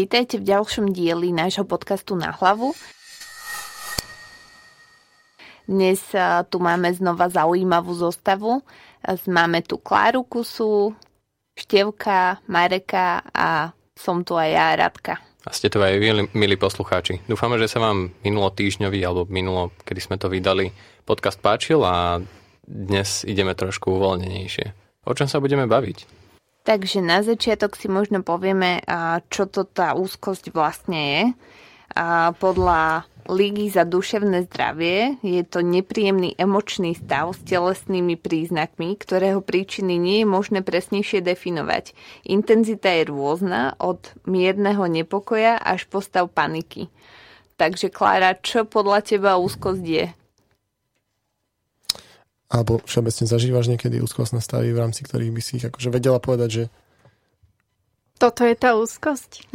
Vítajte v ďalšom dieli nášho podcastu Na hlavu. Dnes tu máme znova zaujímavú zostavu. Máme tu Kláru Kusu, Števka, Mareka a som tu aj ja, Radka. A ste tu aj vy, milí poslucháči. Dúfame, že sa vám minulo týždňový alebo minulo, kedy sme to vydali, podcast páčil a dnes ideme trošku uvoľnenejšie. O čom sa budeme baviť? Takže na začiatok si možno povieme, čo to tá úzkosť vlastne je. Podľa Lígy za duševné zdravie je to nepríjemný emočný stav s telesnými príznakmi, ktorého príčiny nie je možné presnejšie definovať. Intenzita je rôzna od mierneho nepokoja až po stav paniky. Takže Klára, čo podľa teba úzkosť je? Alebo všeobecne zažívaš niekedy úzkostné stavy, v rámci ktorých by si ich akože vedela povedať, že toto je tá úzkosť.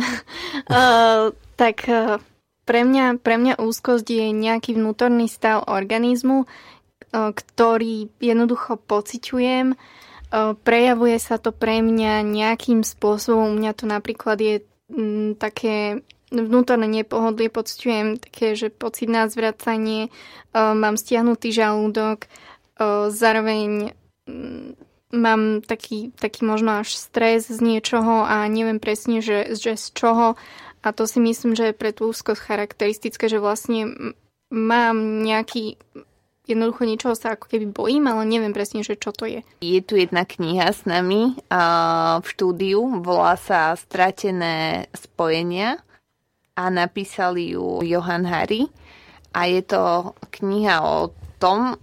uh, tak uh, pre, mňa, pre mňa úzkosť je nejaký vnútorný stav organizmu, uh, ktorý jednoducho pociťujem. Uh, prejavuje sa to pre mňa nejakým spôsobom. U mňa to napríklad je um, také vnútorné nepohodlie, pociťujem také, že pocit na zvracanie, uh, mám stiahnutý žalúdok, Zároveň mm, mám taký, taký možno až stres z niečoho a neviem presne, že, že z čoho. A to si myslím, že je pre tú úzkosť charakteristické, že vlastne mám nejaký jednoducho niečoho sa ako keby bojím, ale neviem presne, že čo to je. Je tu jedna kniha s nami uh, v štúdiu, volá sa Stratené spojenia a napísali ju Johan Hari a je to kniha o tom,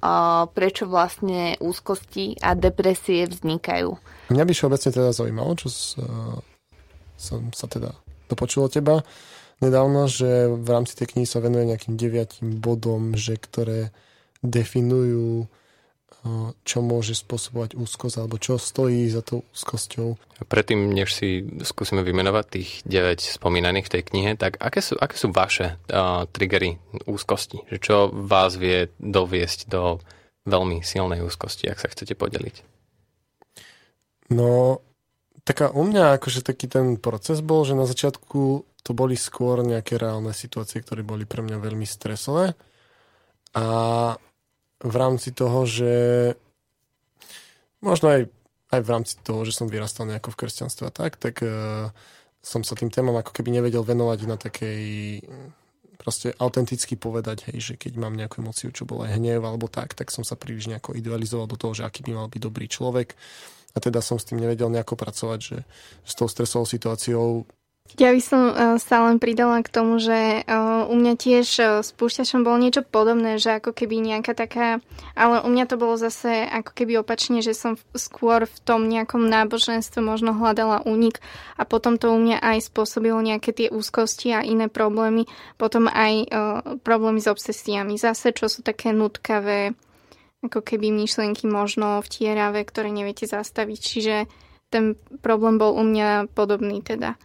prečo vlastne úzkosti a depresie vznikajú. Mňa by všeobecne teda zaujímalo, čo som sa teda dopočul od teba nedávno, že v rámci tej knihy sa venuje nejakým deviatim bodom, že ktoré definujú čo môže spôsobovať úzkosť alebo čo stojí za tou úzkosťou. Predtým, než si skúsime vymenovať tých 9 spomínaných v tej knihe, tak aké sú, aké sú vaše uh, triggery úzkosti? Že čo vás vie doviesť do veľmi silnej úzkosti, ak sa chcete podeliť? No, taká u mňa akože taký ten proces bol, že na začiatku to boli skôr nejaké reálne situácie, ktoré boli pre mňa veľmi stresové. A v rámci toho, že možno aj, aj v rámci toho, že som vyrastal nejako v kresťanstve a tak, tak uh, som sa tým témam ako keby nevedel venovať na takej proste autenticky povedať, hej, že keď mám nejakú emociu, čo bol aj hnev alebo tak, tak som sa príliš nejako idealizoval do toho, že aký by mal byť dobrý človek. A teda som s tým nevedel nejako pracovať, že s tou stresovou situáciou ja by som uh, sa len pridala k tomu, že uh, u mňa tiež uh, s púšťačom bolo niečo podobné, že ako keby nejaká taká, ale u mňa to bolo zase ako keby opačne, že som skôr v tom nejakom náboženstve možno hľadala únik a potom to u mňa aj spôsobilo nejaké tie úzkosti a iné problémy, potom aj problémy s obsesiami. Zase, čo sú také nutkavé, ako keby myšlienky možno vtieravé, ktoré neviete zastaviť. Čiže ten problém bol u mňa podobný teda.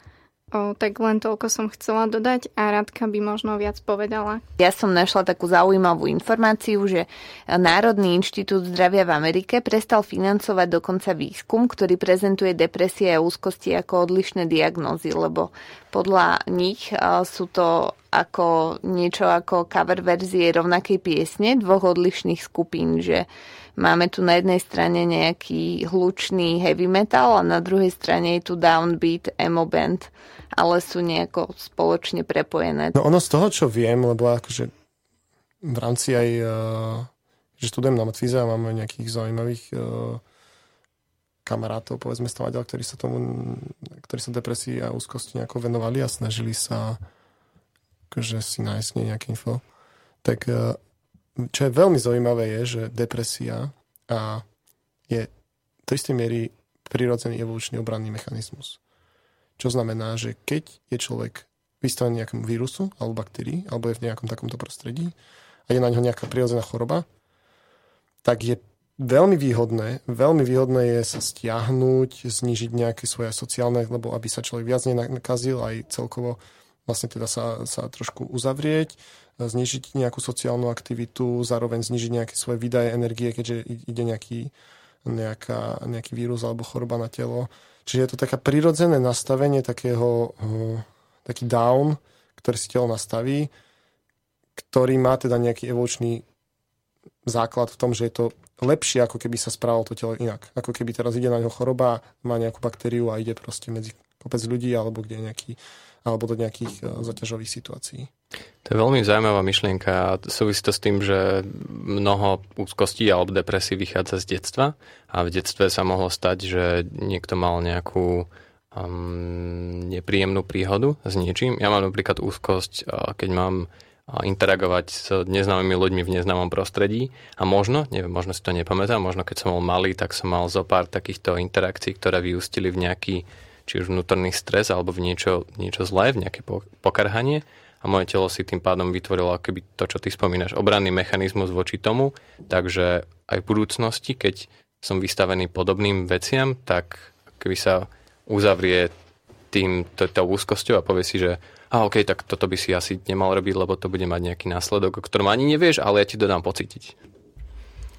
O, tak len toľko som chcela dodať a Radka by možno viac povedala. Ja som našla takú zaujímavú informáciu, že Národný inštitút zdravia v Amerike prestal financovať dokonca výskum, ktorý prezentuje depresie a úzkosti ako odlišné diagnózy, lebo podľa nich sú to ako niečo ako cover verzie rovnakej piesne dvoch odlišných skupín, že máme tu na jednej strane nejaký hlučný heavy metal a na druhej strane je tu downbeat emo band ale sú nejako spoločne prepojené. No ono z toho, čo viem, lebo akože v rámci aj, uh, že študujem na Matfize a máme nejakých zaujímavých uh, kamarátov, povedzme stavadiaľ, ktorí sa tomu, ktorí sa depresii a úzkosti nejako venovali a snažili sa akože si nájsť nejaké info. Tak uh, čo je veľmi zaujímavé je, že depresia a je do istej miery prirodzený evolučný obranný mechanizmus. Čo znamená, že keď je človek vystavený nejakému vírusu alebo baktérii, alebo je v nejakom takomto prostredí a je na ňo nejaká prirodzená choroba, tak je veľmi výhodné, veľmi výhodné je sa stiahnuť, znižiť nejaké svoje sociálne, lebo aby sa človek viac nenakazil, aj celkovo vlastne teda sa, sa trošku uzavrieť, znižiť nejakú sociálnu aktivitu, zároveň znižiť nejaké svoje výdaje energie, keďže ide nejaký, nejaká, nejaký vírus alebo choroba na telo Čiže je to také prirodzené nastavenie takého, eh, taký down, ktorý si telo nastaví, ktorý má teda nejaký evolučný základ v tom, že je to lepšie, ako keby sa správalo to telo inak. Ako keby teraz ide na ňo choroba, má nejakú baktériu a ide proste medzi kopec ľudí alebo kde nejaký, alebo do nejakých uh, zaťažových situácií. To je veľmi zaujímavá myšlienka a súvisí to s tým, že mnoho úzkostí alebo depresí vychádza z detstva a v detstve sa mohlo stať, že niekto mal nejakú um, nepríjemnú príhodu s niečím. Ja mám napríklad úzkosť, uh, keď mám interagovať s neznámymi ľuďmi v neznámom prostredí a možno, neviem, možno si to nepamätám, možno keď som bol malý, tak som mal zo pár takýchto interakcií, ktoré vyústili v nejaký či už vnútorný stres alebo v niečo, niečo zlé, v nejaké pokarhanie a moje telo si tým pádom vytvorilo akoby to, čo ty spomínaš, obranný mechanizmus voči tomu, takže aj v budúcnosti, keď som vystavený podobným veciam, tak keby sa uzavrie tým, tou úzkosťou a povie si, že a OK, tak toto by si asi nemal robiť, lebo to bude mať nejaký následok, o ktorom ani nevieš, ale ja ti to dám pocítiť.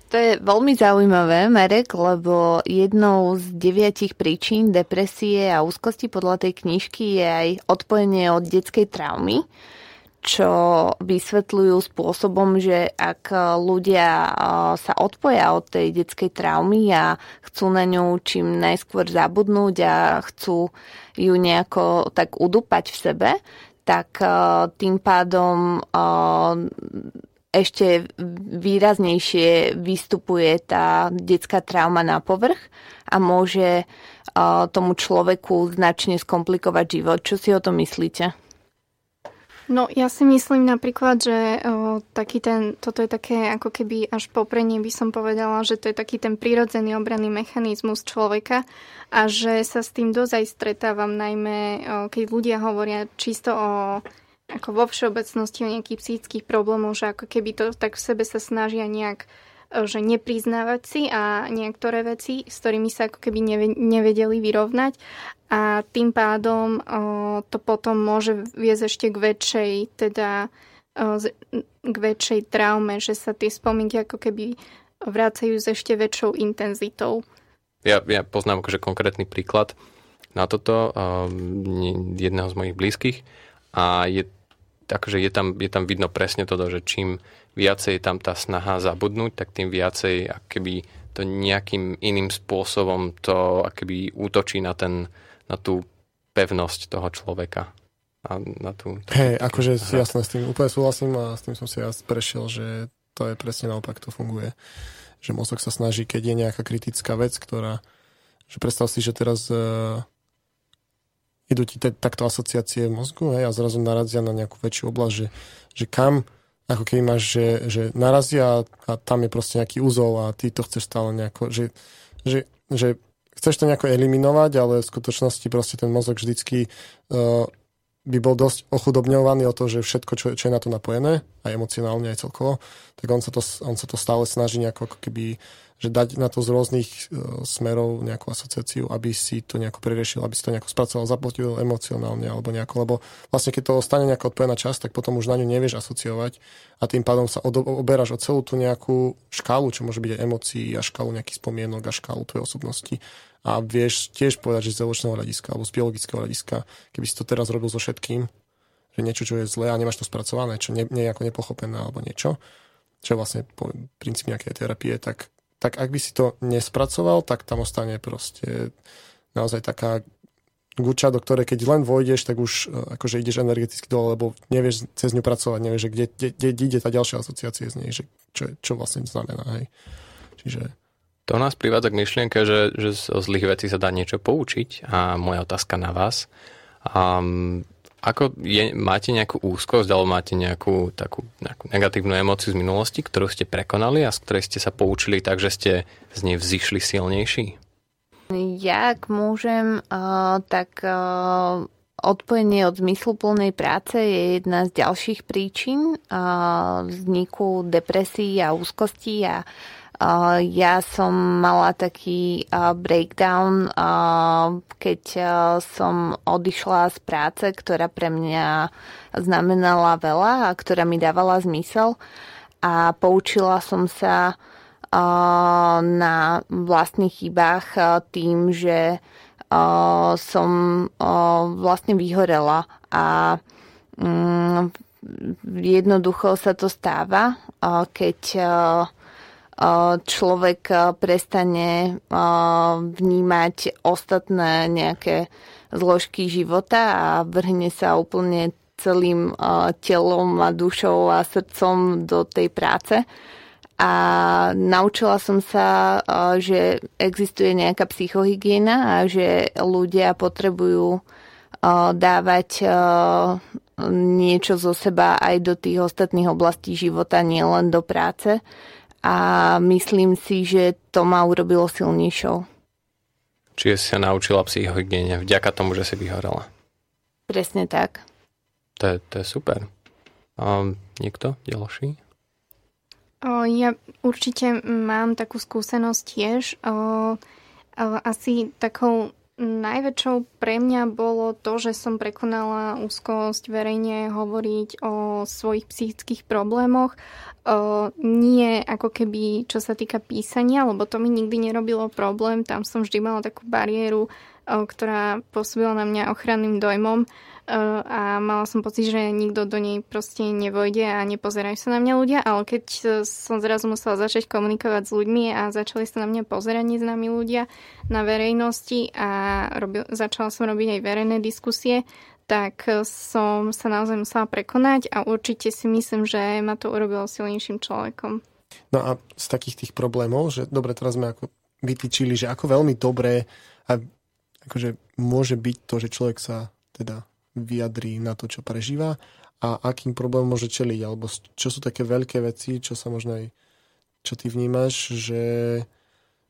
To je veľmi zaujímavé, Marek, lebo jednou z deviatich príčin depresie a úzkosti podľa tej knižky je aj odpojenie od detskej traumy, čo vysvetľujú spôsobom, že ak ľudia sa odpoja od tej detskej traumy a chcú na ňu čím najskôr zabudnúť a chcú ju nejako tak udupať v sebe, tak tým pádom ešte výraznejšie vystupuje tá detská trauma na povrch a môže tomu človeku značne skomplikovať život. Čo si o to myslíte? No ja si myslím napríklad, že o, taký ten, toto je také ako keby až poprenie by som povedala, že to je taký ten prirodzený obranný mechanizmus človeka a že sa s tým dosť aj stretávam, najmä o, keď ľudia hovoria čisto o ako vo všeobecnosti o nejakých psychických problémoch, že ako keby to tak v sebe sa snažia nejak že nepriznávať si a niektoré veci, s ktorými sa ako keby nevedeli vyrovnať a tým pádom o, to potom môže viesť ešte k väčšej teda o, k väčšej traume, že sa tie spomienky ako keby vracajú s ešte väčšou intenzitou. Ja, ja poznám akože konkrétny príklad na toto um, jedného z mojich blízkych a je akože je tam, je tam vidno presne toto, že čím viacej je tam tá snaha zabudnúť, tak tým viacej akoby to nejakým iným spôsobom to akoby útočí na, ten, na tú pevnosť toho človeka. A na tú, Hej, akože si jasne s tým úplne súhlasím a s tým som si ja prešiel, že to je presne naopak, to funguje. Že mozog sa snaží, keď je nejaká kritická vec, ktorá, že predstav si, že teraz uh, idú ti te, takto asociácie v mozgu hej, a zrazu narazia na nejakú väčšiu oblasť, že, že kam, ako keby máš, že, že narazia a tam je proste nejaký úzol a ty to chceš stále nejako, že, že, že chceš to nejako eliminovať, ale v skutočnosti proste ten mozog vždycky uh, by bol dosť ochudobňovaný o to, že všetko, čo, čo je na to napojené, aj emocionálne, aj celkovo, tak on sa to, on sa to stále snaží nejako ako keby že dať na to z rôznych uh, smerov nejakú asociáciu, aby si to nejako preriešil, aby si to nejako spracoval, zaplatil emocionálne alebo nejako, lebo vlastne keď to stane nejaká odpojená časť, tak potom už na ňu nevieš asociovať a tým pádom sa od, oberáš o celú tú nejakú škálu, čo môže byť aj emócií a škálu nejakých spomienok a škálu tvojej osobnosti. A vieš tiež povedať, že z evolučného hľadiska alebo z biologického hľadiska, keby si to teraz robil so všetkým, že niečo, čo je zlé a nemáš to spracované, čo nie, ako nepochopené alebo niečo, čo je vlastne princíp nejakej terapie, tak tak ak by si to nespracoval, tak tam ostane proste naozaj taká guča, do ktorej keď len vojdeš, tak už e, akože ideš energeticky dole, lebo nevieš cez ňu pracovať, nevieš, že kde, kde, kde ide tá ďalšia asociácia z nej, že čo, čo vlastne znamená. Hej. Čiže... To nás privádza k myšlienke, že, že z zlých vecí sa dá niečo poučiť a moja otázka na vás. Um, ako je, máte nejakú úzkosť alebo máte nejakú takú nejakú negatívnu emóciu z minulosti, ktorú ste prekonali a z ktorej ste sa poučili tak, že ste z nej vzýšli silnejší? Ja, môžem, uh, tak uh, odpojenie od zmysluplnej práce je jedna z ďalších príčin uh, vzniku depresí a úzkosti a uh, ja som mala taký breakdown, keď som odišla z práce, ktorá pre mňa znamenala veľa a ktorá mi dávala zmysel. A poučila som sa na vlastných chybách tým, že som vlastne vyhorela. A mm, jednoducho sa to stáva, keď človek prestane vnímať ostatné nejaké zložky života a vrhne sa úplne celým telom a dušou a srdcom do tej práce. A naučila som sa, že existuje nejaká psychohygiena a že ľudia potrebujú dávať niečo zo seba aj do tých ostatných oblastí života, nielen do práce a myslím si, že to ma urobilo silnejšou. Čiže si sa naučila psychohygiene vďaka tomu, že si vyhorela. Presne tak. To je, to je super. Um, niekto ďalší? O, ja určite mám takú skúsenosť tiež. O, asi takou Najväčšou pre mňa bolo to, že som prekonala úzkosť verejne hovoriť o svojich psychických problémoch. Nie ako keby, čo sa týka písania, lebo to mi nikdy nerobilo problém. Tam som vždy mala takú bariéru, ktorá pôsobila na mňa ochranným dojmom a mala som pocit, že nikto do nej proste nevojde a nepozerajú sa na mňa ľudia, ale keď som zrazu musela začať komunikovať s ľuďmi a začali sa na mňa pozerať neznámi ľudia na verejnosti a robil, začala som robiť aj verejné diskusie, tak som sa naozaj musela prekonať a určite si myslím, že ma to urobilo silnejším človekom. No a z takých tých problémov, že dobre, teraz sme ako vytýčili, že ako veľmi dobré a akože môže byť to, že človek sa teda vyjadrí na to, čo prežíva a akým problémom môže čeliť, alebo čo sú také veľké veci, čo sa možno aj, čo ty vnímaš, že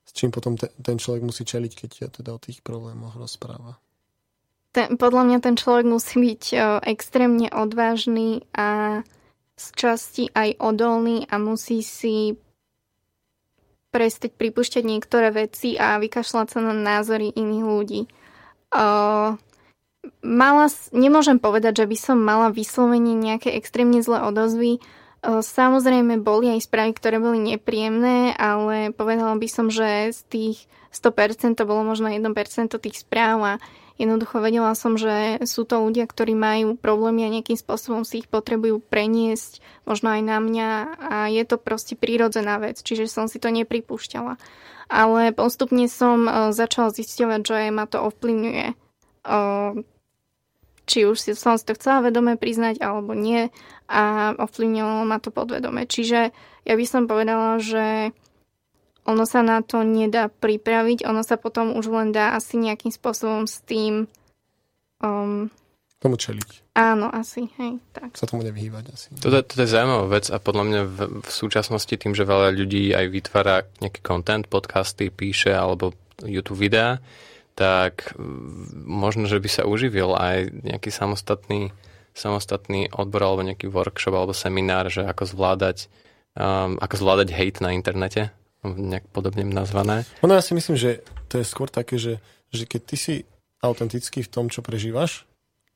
s čím potom te, ten človek musí čeliť, keď ja teda o tých problémoch rozpráva. Ten, podľa mňa ten človek musí byť o, extrémne odvážny a z časti aj odolný a musí si prestať pripúšťať niektoré veci a vykašľať sa na názory iných ľudí. O, mala, nemôžem povedať, že by som mala vyslovene nejaké extrémne zlé odozvy. Samozrejme boli aj správy, ktoré boli nepríjemné, ale povedala by som, že z tých 100% to bolo možno 1% tých správ a jednoducho vedela som, že sú to ľudia, ktorí majú problémy a nejakým spôsobom si ich potrebujú preniesť možno aj na mňa a je to proste prírodzená vec, čiže som si to nepripúšťala. Ale postupne som začala zisťovať, že ma to ovplyvňuje či už si, som si to chcela vedome priznať alebo nie a ovplyvnilo ma to podvedome. Čiže ja by som povedala, že ono sa na to nedá pripraviť, ono sa potom už len dá asi nejakým spôsobom s tým um, tomu čeliť. Áno, asi, hej, tak. Sa tomu nevyhýbať asi. Toto, toto je zaujímavá vec a podľa mňa v, v súčasnosti tým, že veľa ľudí aj vytvára nejaký content, podcasty, píše alebo YouTube videá, tak možno, že by sa uživil aj nejaký samostatný, samostatný odbor alebo nejaký workshop alebo seminár, že ako zvládať, um, ako zvládať hate na internete, nejak podobne nazvané. Ono ja si myslím, že to je skôr také, že, že keď ty si autentický v tom, čo prežívaš,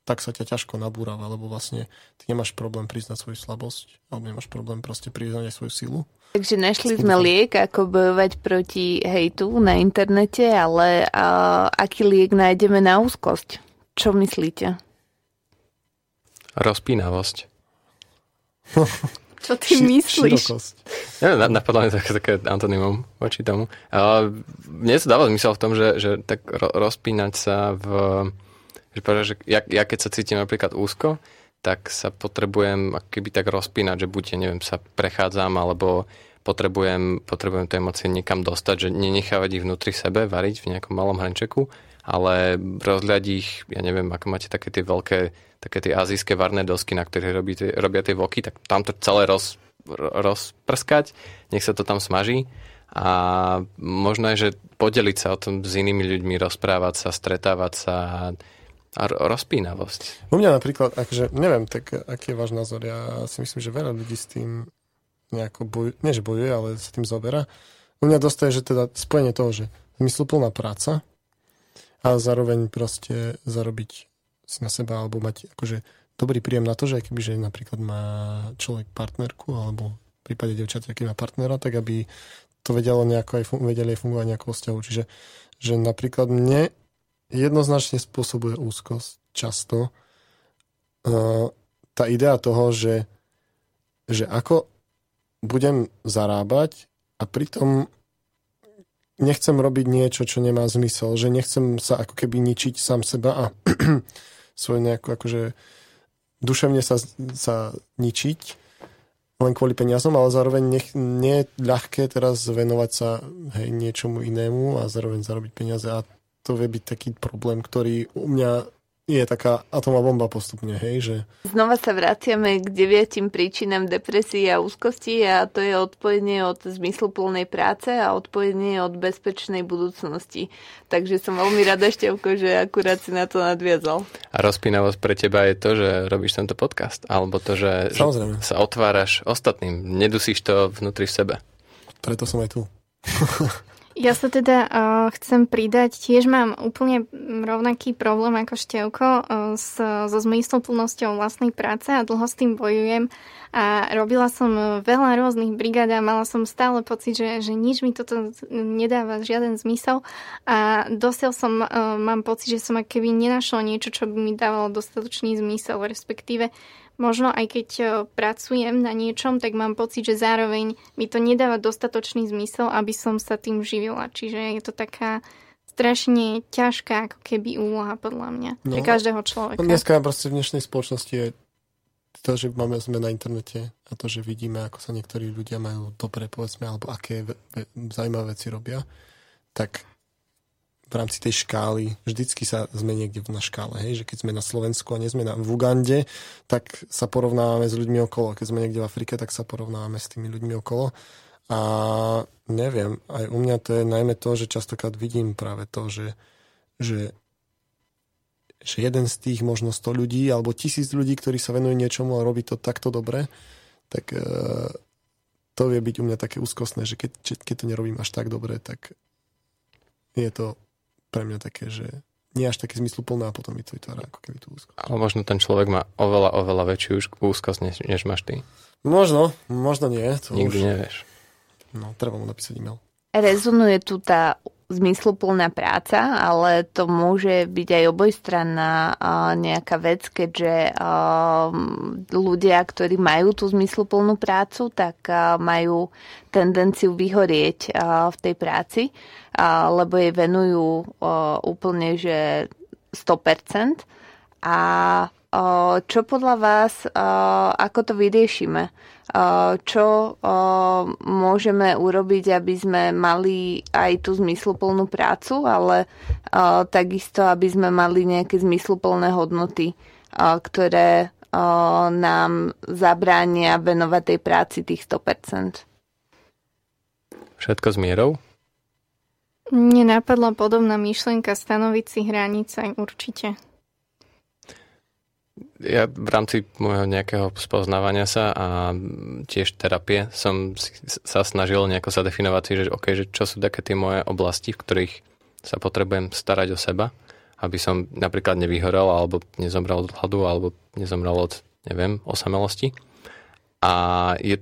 tak sa ťa ťažko nabúrava, lebo vlastne ty nemáš problém priznať svoju slabosť, alebo nemáš problém proste priznať aj svoju silu. Takže našli sme liek, ako bojovať proti hejtu na internete, ale a, aký liek nájdeme na úzkosť? Čo myslíte? Rozpínavosť. Čo ty Ši- myslíš? Ja, napadlo mi také, také antonymum voči tomu. A mne to dáva zmysel v tom, že, že tak ro- rozpínať sa v že, povedať, že ja, ja keď sa cítim napríklad úzko, tak sa potrebujem keby tak rozpínať, že buď, neviem, sa prechádzam, alebo potrebujem, potrebujem tie emócie niekam dostať, že nenechávať ich vnútri sebe, variť v nejakom malom hrnčeku, ale rozliať ich, ja neviem, ako máte také tie veľké, také tie azijské varné dosky, na ktorých robí, robia tie voky, tak tam to celé roz, rozprskať, nech sa to tam smaží. A možno je, že podeliť sa o tom s inými ľuďmi, rozprávať sa, stretávať sa a rozpínavosť. U mňa napríklad, akože, neviem, tak aký je váš názor, ja si myslím, že veľa ľudí s tým nejako bojuje, nie že bojuje, ale sa tým zaoberá. U mňa dostaje, že teda spojenie toho, že zmysluplná práca a zároveň proste zarobiť si na seba alebo mať akože dobrý príjem na to, že keby, že napríklad má človek partnerku alebo v prípade devčatia, aký má partnera, tak aby to vedelo nejako aj, vedeli aj fungovať nejakou vzťahu. Čiže že napríklad mne jednoznačne spôsobuje úzkosť často. Uh, tá idea toho, že, že ako budem zarábať a pritom nechcem robiť niečo, čo nemá zmysel, že nechcem sa ako keby ničiť sám seba a svoje nejakú akože duševne sa, sa ničiť len kvôli peniazom, ale zároveň nech, nie je ľahké teraz venovať sa hej, niečomu inému a zároveň zarobiť peniaze a to vie byť taký problém, ktorý u mňa je taká atomová bomba postupne, hej, že... Znova sa vraciame k deviatim príčinám depresie a úzkosti a to je odpojenie od zmysluplnej práce a odpojenie od bezpečnej budúcnosti. Takže som veľmi rada, Števko, že akurát si na to nadviazal. A rozpínavosť pre teba je to, že robíš tento podcast, alebo to, že, že sa otváraš ostatným, nedusíš to vnútri v sebe. Preto som aj tu. Ja sa teda uh, chcem pridať, tiež mám úplne rovnaký problém ako Števko uh, s, so zmysluplnosťou vlastnej práce a dlho s tým bojujem. A robila som veľa rôznych brigád a mala som stále pocit, že, že nič mi toto nedáva žiaden zmysel. A dosiaľ som, uh, mám pocit, že som keby nenašla niečo, čo by mi dávalo dostatočný zmysel, respektíve možno aj keď e, pracujem na niečom, tak mám pocit, že zároveň mi to nedáva dostatočný zmysel, aby som sa tým živila. Čiže je to taká strašne ťažká ako keby úloha podľa mňa no, pre každého človeka. Dneska proste v dnešnej spoločnosti je to, že máme, sme na internete a to, že vidíme, ako sa niektorí ľudia majú dobre, povedzme, alebo aké ve, ve, zaujímavé veci robia, tak v rámci tej škály, vždycky sa sme niekde na škále, hej, že keď sme na Slovensku a nie sme na, v Ugande, tak sa porovnávame s ľuďmi okolo. Keď sme niekde v Afrike, tak sa porovnávame s tými ľuďmi okolo. A neviem, aj u mňa to je najmä to, že častokrát vidím práve to, že, že, že jeden z tých možno 100 ľudí alebo tisíc ľudí, ktorí sa venujú niečomu a robí to takto dobre, tak uh, to vie byť u mňa také úzkostné, že keď, keď to nerobím až tak dobre, tak je to pre mňa také, že nie až také zmysluplné a potom mi to vytvára ako keby tú úzkosť. Ale možno ten človek má oveľa, oveľa väčšiu úzkosť, než, než máš ty. Možno, možno nie. To Nikdy už... nevieš. No, treba mu napísať e-mail. Rezonuje tu tá zmysluplná práca, ale to môže byť aj obojstranná nejaká vec, keďže ľudia, ktorí majú tú zmysluplnú prácu, tak majú tendenciu vyhorieť v tej práci, lebo jej venujú úplne, že 100%. A čo podľa vás, ako to vyriešime? Čo môžeme urobiť, aby sme mali aj tú zmysluplnú prácu, ale takisto, aby sme mali nejaké zmysluplné hodnoty, ktoré nám zabránia venovať tej práci tých 100%. Všetko s mierou? Mne napadla podobná myšlienka stanoviť si hranice, určite ja v rámci môjho nejakého spoznávania sa a tiež terapie som sa snažil nejako zadefinovať si, že, okay, že čo sú také tie moje oblasti, v ktorých sa potrebujem starať o seba, aby som napríklad nevyhorel alebo nezomrel od hladu alebo nezomrel od, neviem, osamelosti. A je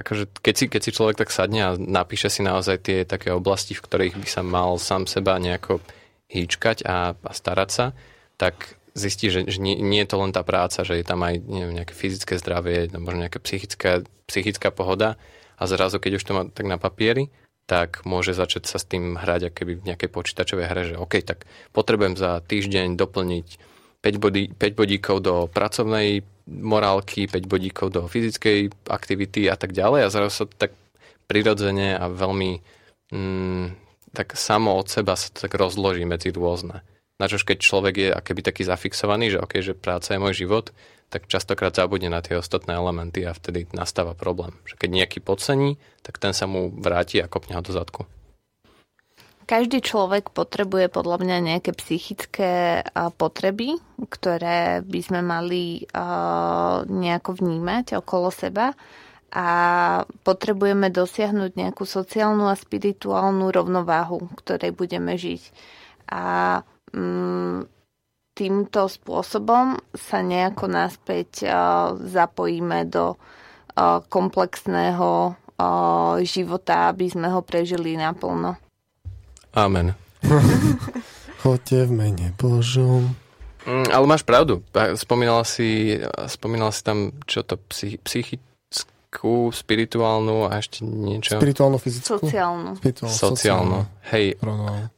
akože keď si, keď si človek tak sadne a napíše si naozaj tie také oblasti, v ktorých by sa mal sám seba nejako hýčkať a, a starať sa, tak zistí, že, že nie, nie je to len tá práca, že je tam aj neviem, nejaké fyzické zdravie, možno nejaká psychická, psychická pohoda a zrazu, keď už to má tak na papieri, tak môže začať sa s tým hrať keby v nejakej počítačovej hre, že OK, tak potrebujem za týždeň doplniť 5, bodí, 5 bodíkov do pracovnej morálky, 5 bodíkov do fyzickej aktivity a tak ďalej a zrazu sa tak prirodzene a veľmi mm, tak samo od seba sa tak rozloží medzi rôzne. Načož keď človek je akéby taký zafixovaný, že OK, že práca je môj život, tak častokrát zabudne na tie ostatné elementy a vtedy nastáva problém. Že keď nejaký podcení, tak ten sa mu vráti a kopne ho do zadku. Každý človek potrebuje podľa mňa nejaké psychické potreby, ktoré by sme mali nejako vnímať okolo seba a potrebujeme dosiahnuť nejakú sociálnu a spirituálnu rovnováhu, ktorej budeme žiť. A týmto spôsobom sa nejako naspäť zapojíme do komplexného života, aby sme ho prežili naplno. Amen. Choďte v mene Božom. Mm, ale máš pravdu. Spomínala si, spomínala si tam, čo to, psychi, psychickú, spirituálnu a ešte niečo. Spirituálnu, fyzickú? Sociálnu. Spirituálnu, sociálnu. Hej,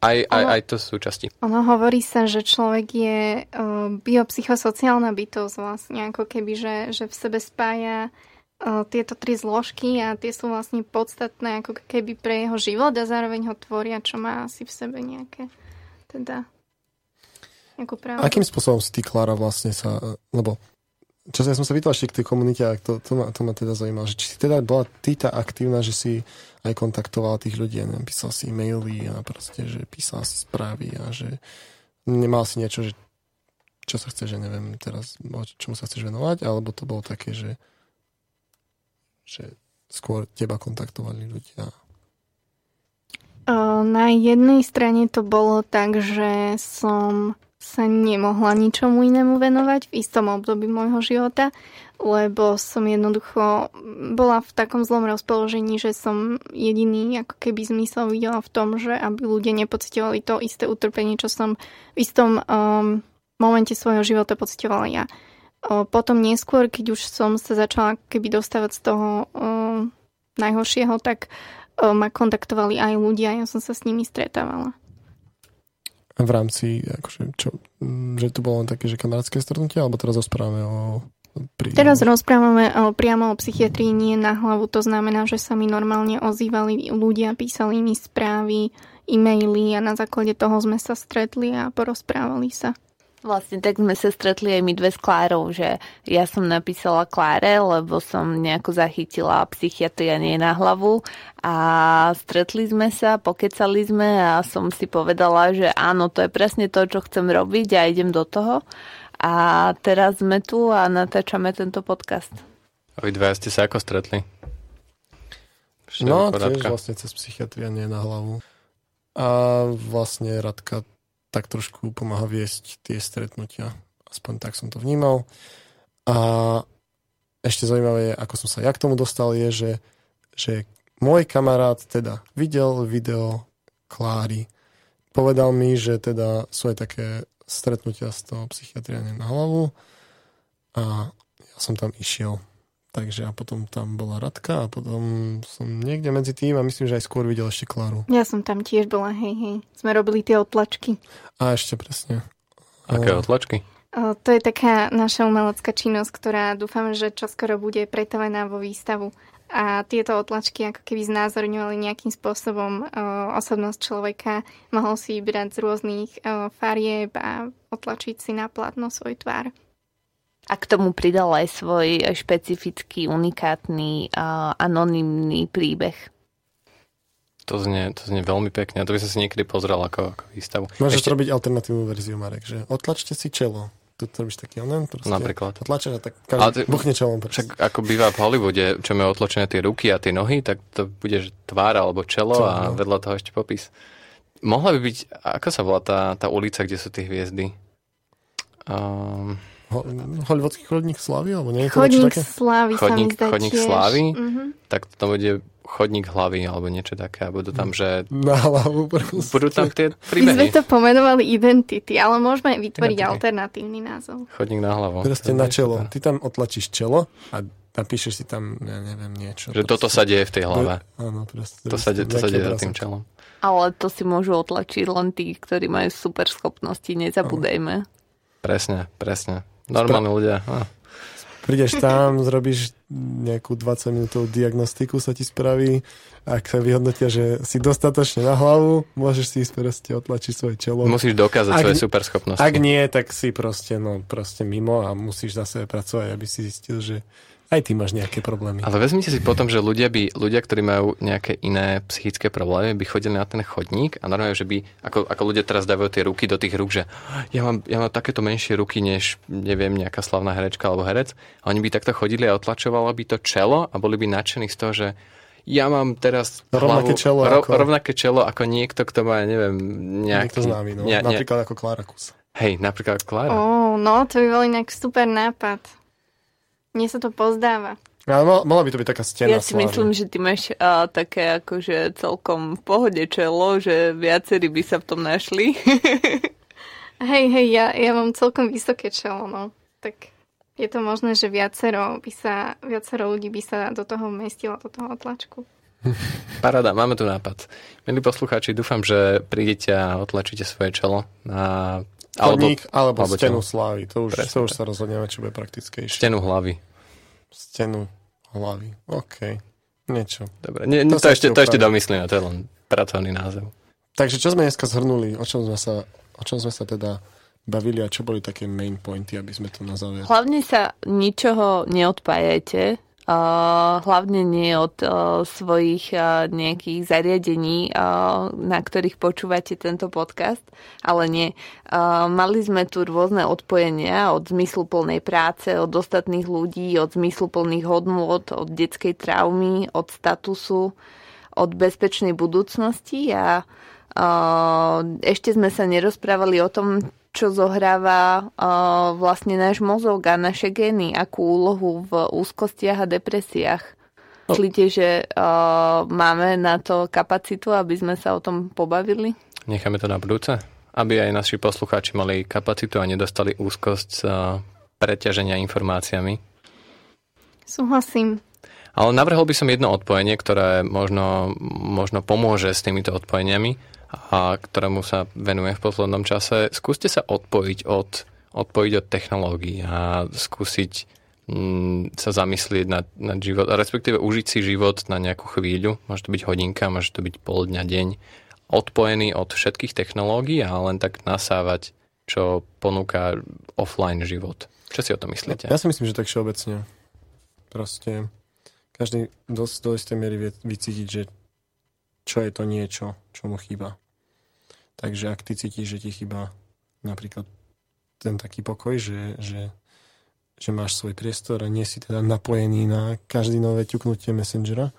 aj, aj, aj to sú časti. Ono hovorí sa, že človek je uh, biopsychosociálna bytosť vlastne, ako keby, že, že v sebe spája uh, tieto tri zložky a tie sú vlastne podstatné ako keby pre jeho život a zároveň ho tvoria, čo má asi v sebe nejaké teda nejakú pravdu. Akým spôsobom si ty, Klára, vlastne sa, lebo čo ja som sa vytlačil k tej komunite a to, to, ma, to ma teda zaujímalo, že či si teda bola ty tá aktívna, že si aj kontaktovala tých ľudí, ja neviem, písal si e-maily a proste, že písal si správy a že nemal si niečo, že čo sa chce, že neviem teraz, čomu sa chceš venovať, alebo to bolo také, že, že skôr teba kontaktovali ľudia. Na jednej strane to bolo tak, že som sa nemohla ničomu inému venovať v istom období môjho života, lebo som jednoducho bola v takom zlom rozpoložení, že som jediný ako keby zmysel videla v tom, že aby ľudia nepocitovali to isté utrpenie, čo som v istom um, momente svojho života pocitovala ja. Uh, potom neskôr, keď už som sa začala keby dostávať z toho uh, najhoršieho, tak uh, ma kontaktovali aj ľudia, ja som sa s nimi stretávala v rámci, akože, čo, mm, že to bolo len také, že kamarátske stretnutie, alebo teraz rozprávame o pri... Teraz rozprávame o, priamo o psychiatrii, nie na hlavu. To znamená, že sa mi normálne ozývali ľudia, písali mi správy, e-maily a na základe toho sme sa stretli a porozprávali sa. Vlastne tak sme sa stretli aj my dve s Klárou, že ja som napísala Kláre, lebo som nejako zachytila psychiatria nie na hlavu a stretli sme sa, pokecali sme a som si povedala, že áno, to je presne to, čo chcem robiť a idem do toho. A teraz sme tu a natáčame tento podcast. A vy dva ste sa ako stretli? Všetko no, tiež vlastne cez psychiatria nie na hlavu. A vlastne Radka tak trošku pomáha viesť tie stretnutia. Aspoň tak som to vnímal. A ešte zaujímavé je, ako som sa ja k tomu dostal, je, že, že môj kamarát teda videl video Kláry. Povedal mi, že teda sú aj také stretnutia z toho psychiatria na hlavu a ja som tam išiel. Takže a potom tam bola Radka a potom som niekde medzi tým a myslím, že aj skôr videl ešte Kláru. Ja som tam tiež bola, hej, hej. Sme robili tie otlačky. A ešte presne. Aké otlačky? O, to je taká naša umelecká činnosť, ktorá dúfam, že čoskoro bude pretavená vo výstavu. A tieto otlačky ako keby znázorňovali nejakým spôsobom o, osobnosť človeka. Mohol si vybrať z rôznych o, farieb a otlačiť si na platno svoj tvár. A k tomu pridal aj svoj špecifický, unikátny, uh, anonymný príbeh. To znie, to znie veľmi pekne. A to by som si niekedy pozrel ako, ako výstavu. Môžeš Ešte... robiť alternatívnu verziu, Marek, že otlačte si čelo. Tu to robíš taký onen, proste. Napríklad. Otlačaš a tak každý ty, buchne čelom. Proste. Však ako býva v Hollywoode, čo má otlačené tie ruky a tie nohy, tak to bude tvár alebo čelo, čelo a no. vedľa toho ešte popis. Mohla by byť, ako sa volá tá, tá ulica, kde sú tie hviezdy? Um, Hollywoodsky chodník slávy? Alebo nie? Chodník slávy chodník, sa mi Chodník slávy? Mm-hmm. Tak to bude chodník hlavy alebo niečo také. A budú tam, že... Na hlavu proste. Budú tam tie príbehy. My sme to pomenovali identity, ale môžeme vytvoriť Identity. alternatívny názov. Chodník na hlavu. Proste na čelo. Ty tam otlačíš čelo a napíšeš si tam, ja neviem, niečo. Že proste. toto sa deje v tej hlave. Áno, proste. To sa, de, to sa deje za tým čelom. Ale to si môžu otlačiť len tí, ktorí majú super schopnosti, nezabúdajme. Presne, presne. Normálni ľudia. Ah. Prídeš tam, zrobíš nejakú 20 minútovú diagnostiku sa ti spraví, ak sa vyhodnotia, že si dostatočne na hlavu, môžeš si proste otlačiť svoje čelo. Musíš dokázať ak, svoje superschopnosti. Ak nie, tak si proste, no, proste mimo a musíš zase pracovať, aby si zistil, že aj ty máš nejaké problémy. Ale vezmite si potom, že ľudia, by, ľudia, ktorí majú nejaké iné psychické problémy, by chodili na ten chodník a normálne, že by, ako, ako ľudia teraz dávajú tie ruky do tých rúk, že ja mám, ja mám takéto menšie ruky, než neviem, nejaká slavná herečka alebo herec. A oni by takto chodili a otlačovalo by to čelo a boli by nadšení z toho, že ja mám teraz rovnaké, hlavu, čelo ro, ako... rovnaké čelo ako niekto, kto má, neviem, nejaký... Niekto známy, no. Ne, napríklad ne... ako Klára Kus. Hej, napríklad Klára. Oh, no, to by bol inak super nápad. Mne sa to pozdáva. Ale mohla by to byť taká stena. Ja si slávy. myslím, že ty máš uh, také akože celkom v pohode čelo, že viacerí by sa v tom našli. Hej, hej, ja, ja mám celkom vysoké čelo, no. Tak je to možné, že viacero, by sa, viacero ľudí by sa do toho vmestilo, do toho tlačku. Paráda, máme tu nápad. Milí poslucháči, dúfam, že prídete a otlačíte svoje čelo na... Alebo, alebo, alebo stenu slávy. To už, to už sa rozhodneme, čo bude praktickejšie. Stenu hlavy. Stenu hlavy. OK. Niečo. Dobre, nie, to, to, ešte, to ešte domyslíme, to je len pracovný názov. Takže čo sme dneska zhrnuli? O čom sme sa, o čom sme sa teda bavili a čo boli také main pointy, aby sme to na záver... Hlavne sa ničoho neodpájajte, hlavne nie od svojich nejakých zariadení, na ktorých počúvate tento podcast, ale nie. Mali sme tu rôzne odpojenia od zmysluplnej práce, od ostatných ľudí, od zmysluplných hodnôt, od detskej traumy, od statusu, od bezpečnej budúcnosti a ešte sme sa nerozprávali o tom, čo zohráva uh, vlastne náš mozog a naše gény, akú úlohu v úzkostiach a depresiách. No. Myslíte, že uh, máme na to kapacitu, aby sme sa o tom pobavili? Necháme to na budúce? Aby aj naši poslucháči mali kapacitu a nedostali úzkosť z uh, preťaženia informáciami? Súhlasím. Ale navrhol by som jedno odpojenie, ktoré možno, možno pomôže s týmito odpojeniami a ktorému sa venujem v poslednom čase. Skúste sa odpojiť od, odpojiť od technológií a skúsiť mm, sa zamyslieť nad, nad život, a respektíve užiť si život na nejakú chvíľu. Môže to byť hodinka, môže to byť pol dňa, deň. Odpojený od všetkých technológií a len tak nasávať, čo ponúka offline život. Čo si o tom myslíte? Ja si myslím, že tak všeobecne. Proste každý dosť do istej miery vie vycítiť, že čo je to niečo, čo mu chýba. Takže ak ty cítiš, že ti chýba napríklad ten taký pokoj, že, že, že máš svoj priestor a nie si teda napojený na každý nové ťuknutie Messengera,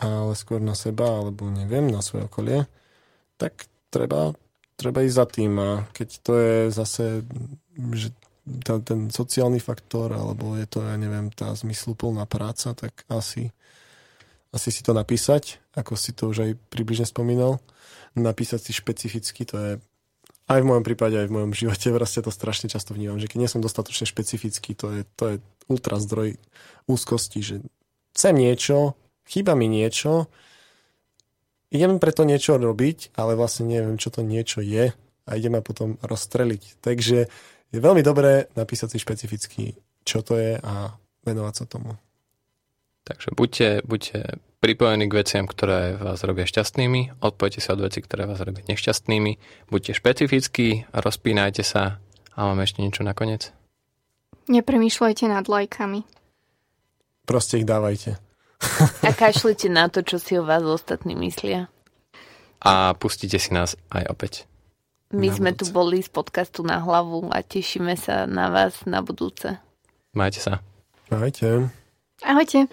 ale skôr na seba, alebo neviem, na svoje okolie, tak treba, treba ísť za tým. A keď to je zase, že ten, ten sociálny faktor, alebo je to, ja neviem, tá zmysluplná práca, tak asi, asi si to napísať, ako si to už aj približne spomínal, napísať si špecificky, to je aj v mojom prípade, aj v mojom živote vlastne to strašne často vnímam, že keď nie som dostatočne špecifický, to je, to je ultra zdroj úzkosti, že chcem niečo, chýba mi niečo, idem preto niečo robiť, ale vlastne neviem, čo to niečo je a idem ma potom rozstreliť. Takže je veľmi dobré napísať si špecificky, čo to je a venovať sa tomu. Takže buďte, buďte pripojení k veciam, ktoré vás robia šťastnými, odpojte sa od veci, ktoré vás robia nešťastnými, buďte špecifickí, rozpínajte sa a máme ešte niečo nakoniec. Nepremýšľajte nad lajkami. Proste ich dávajte. A kašlite na to, čo si o vás ostatní myslia. A pustite si nás aj opäť. My na sme budúce. tu boli z podcastu na hlavu a tešíme sa na vás na budúce. Majte sa. Majte. Ahojte.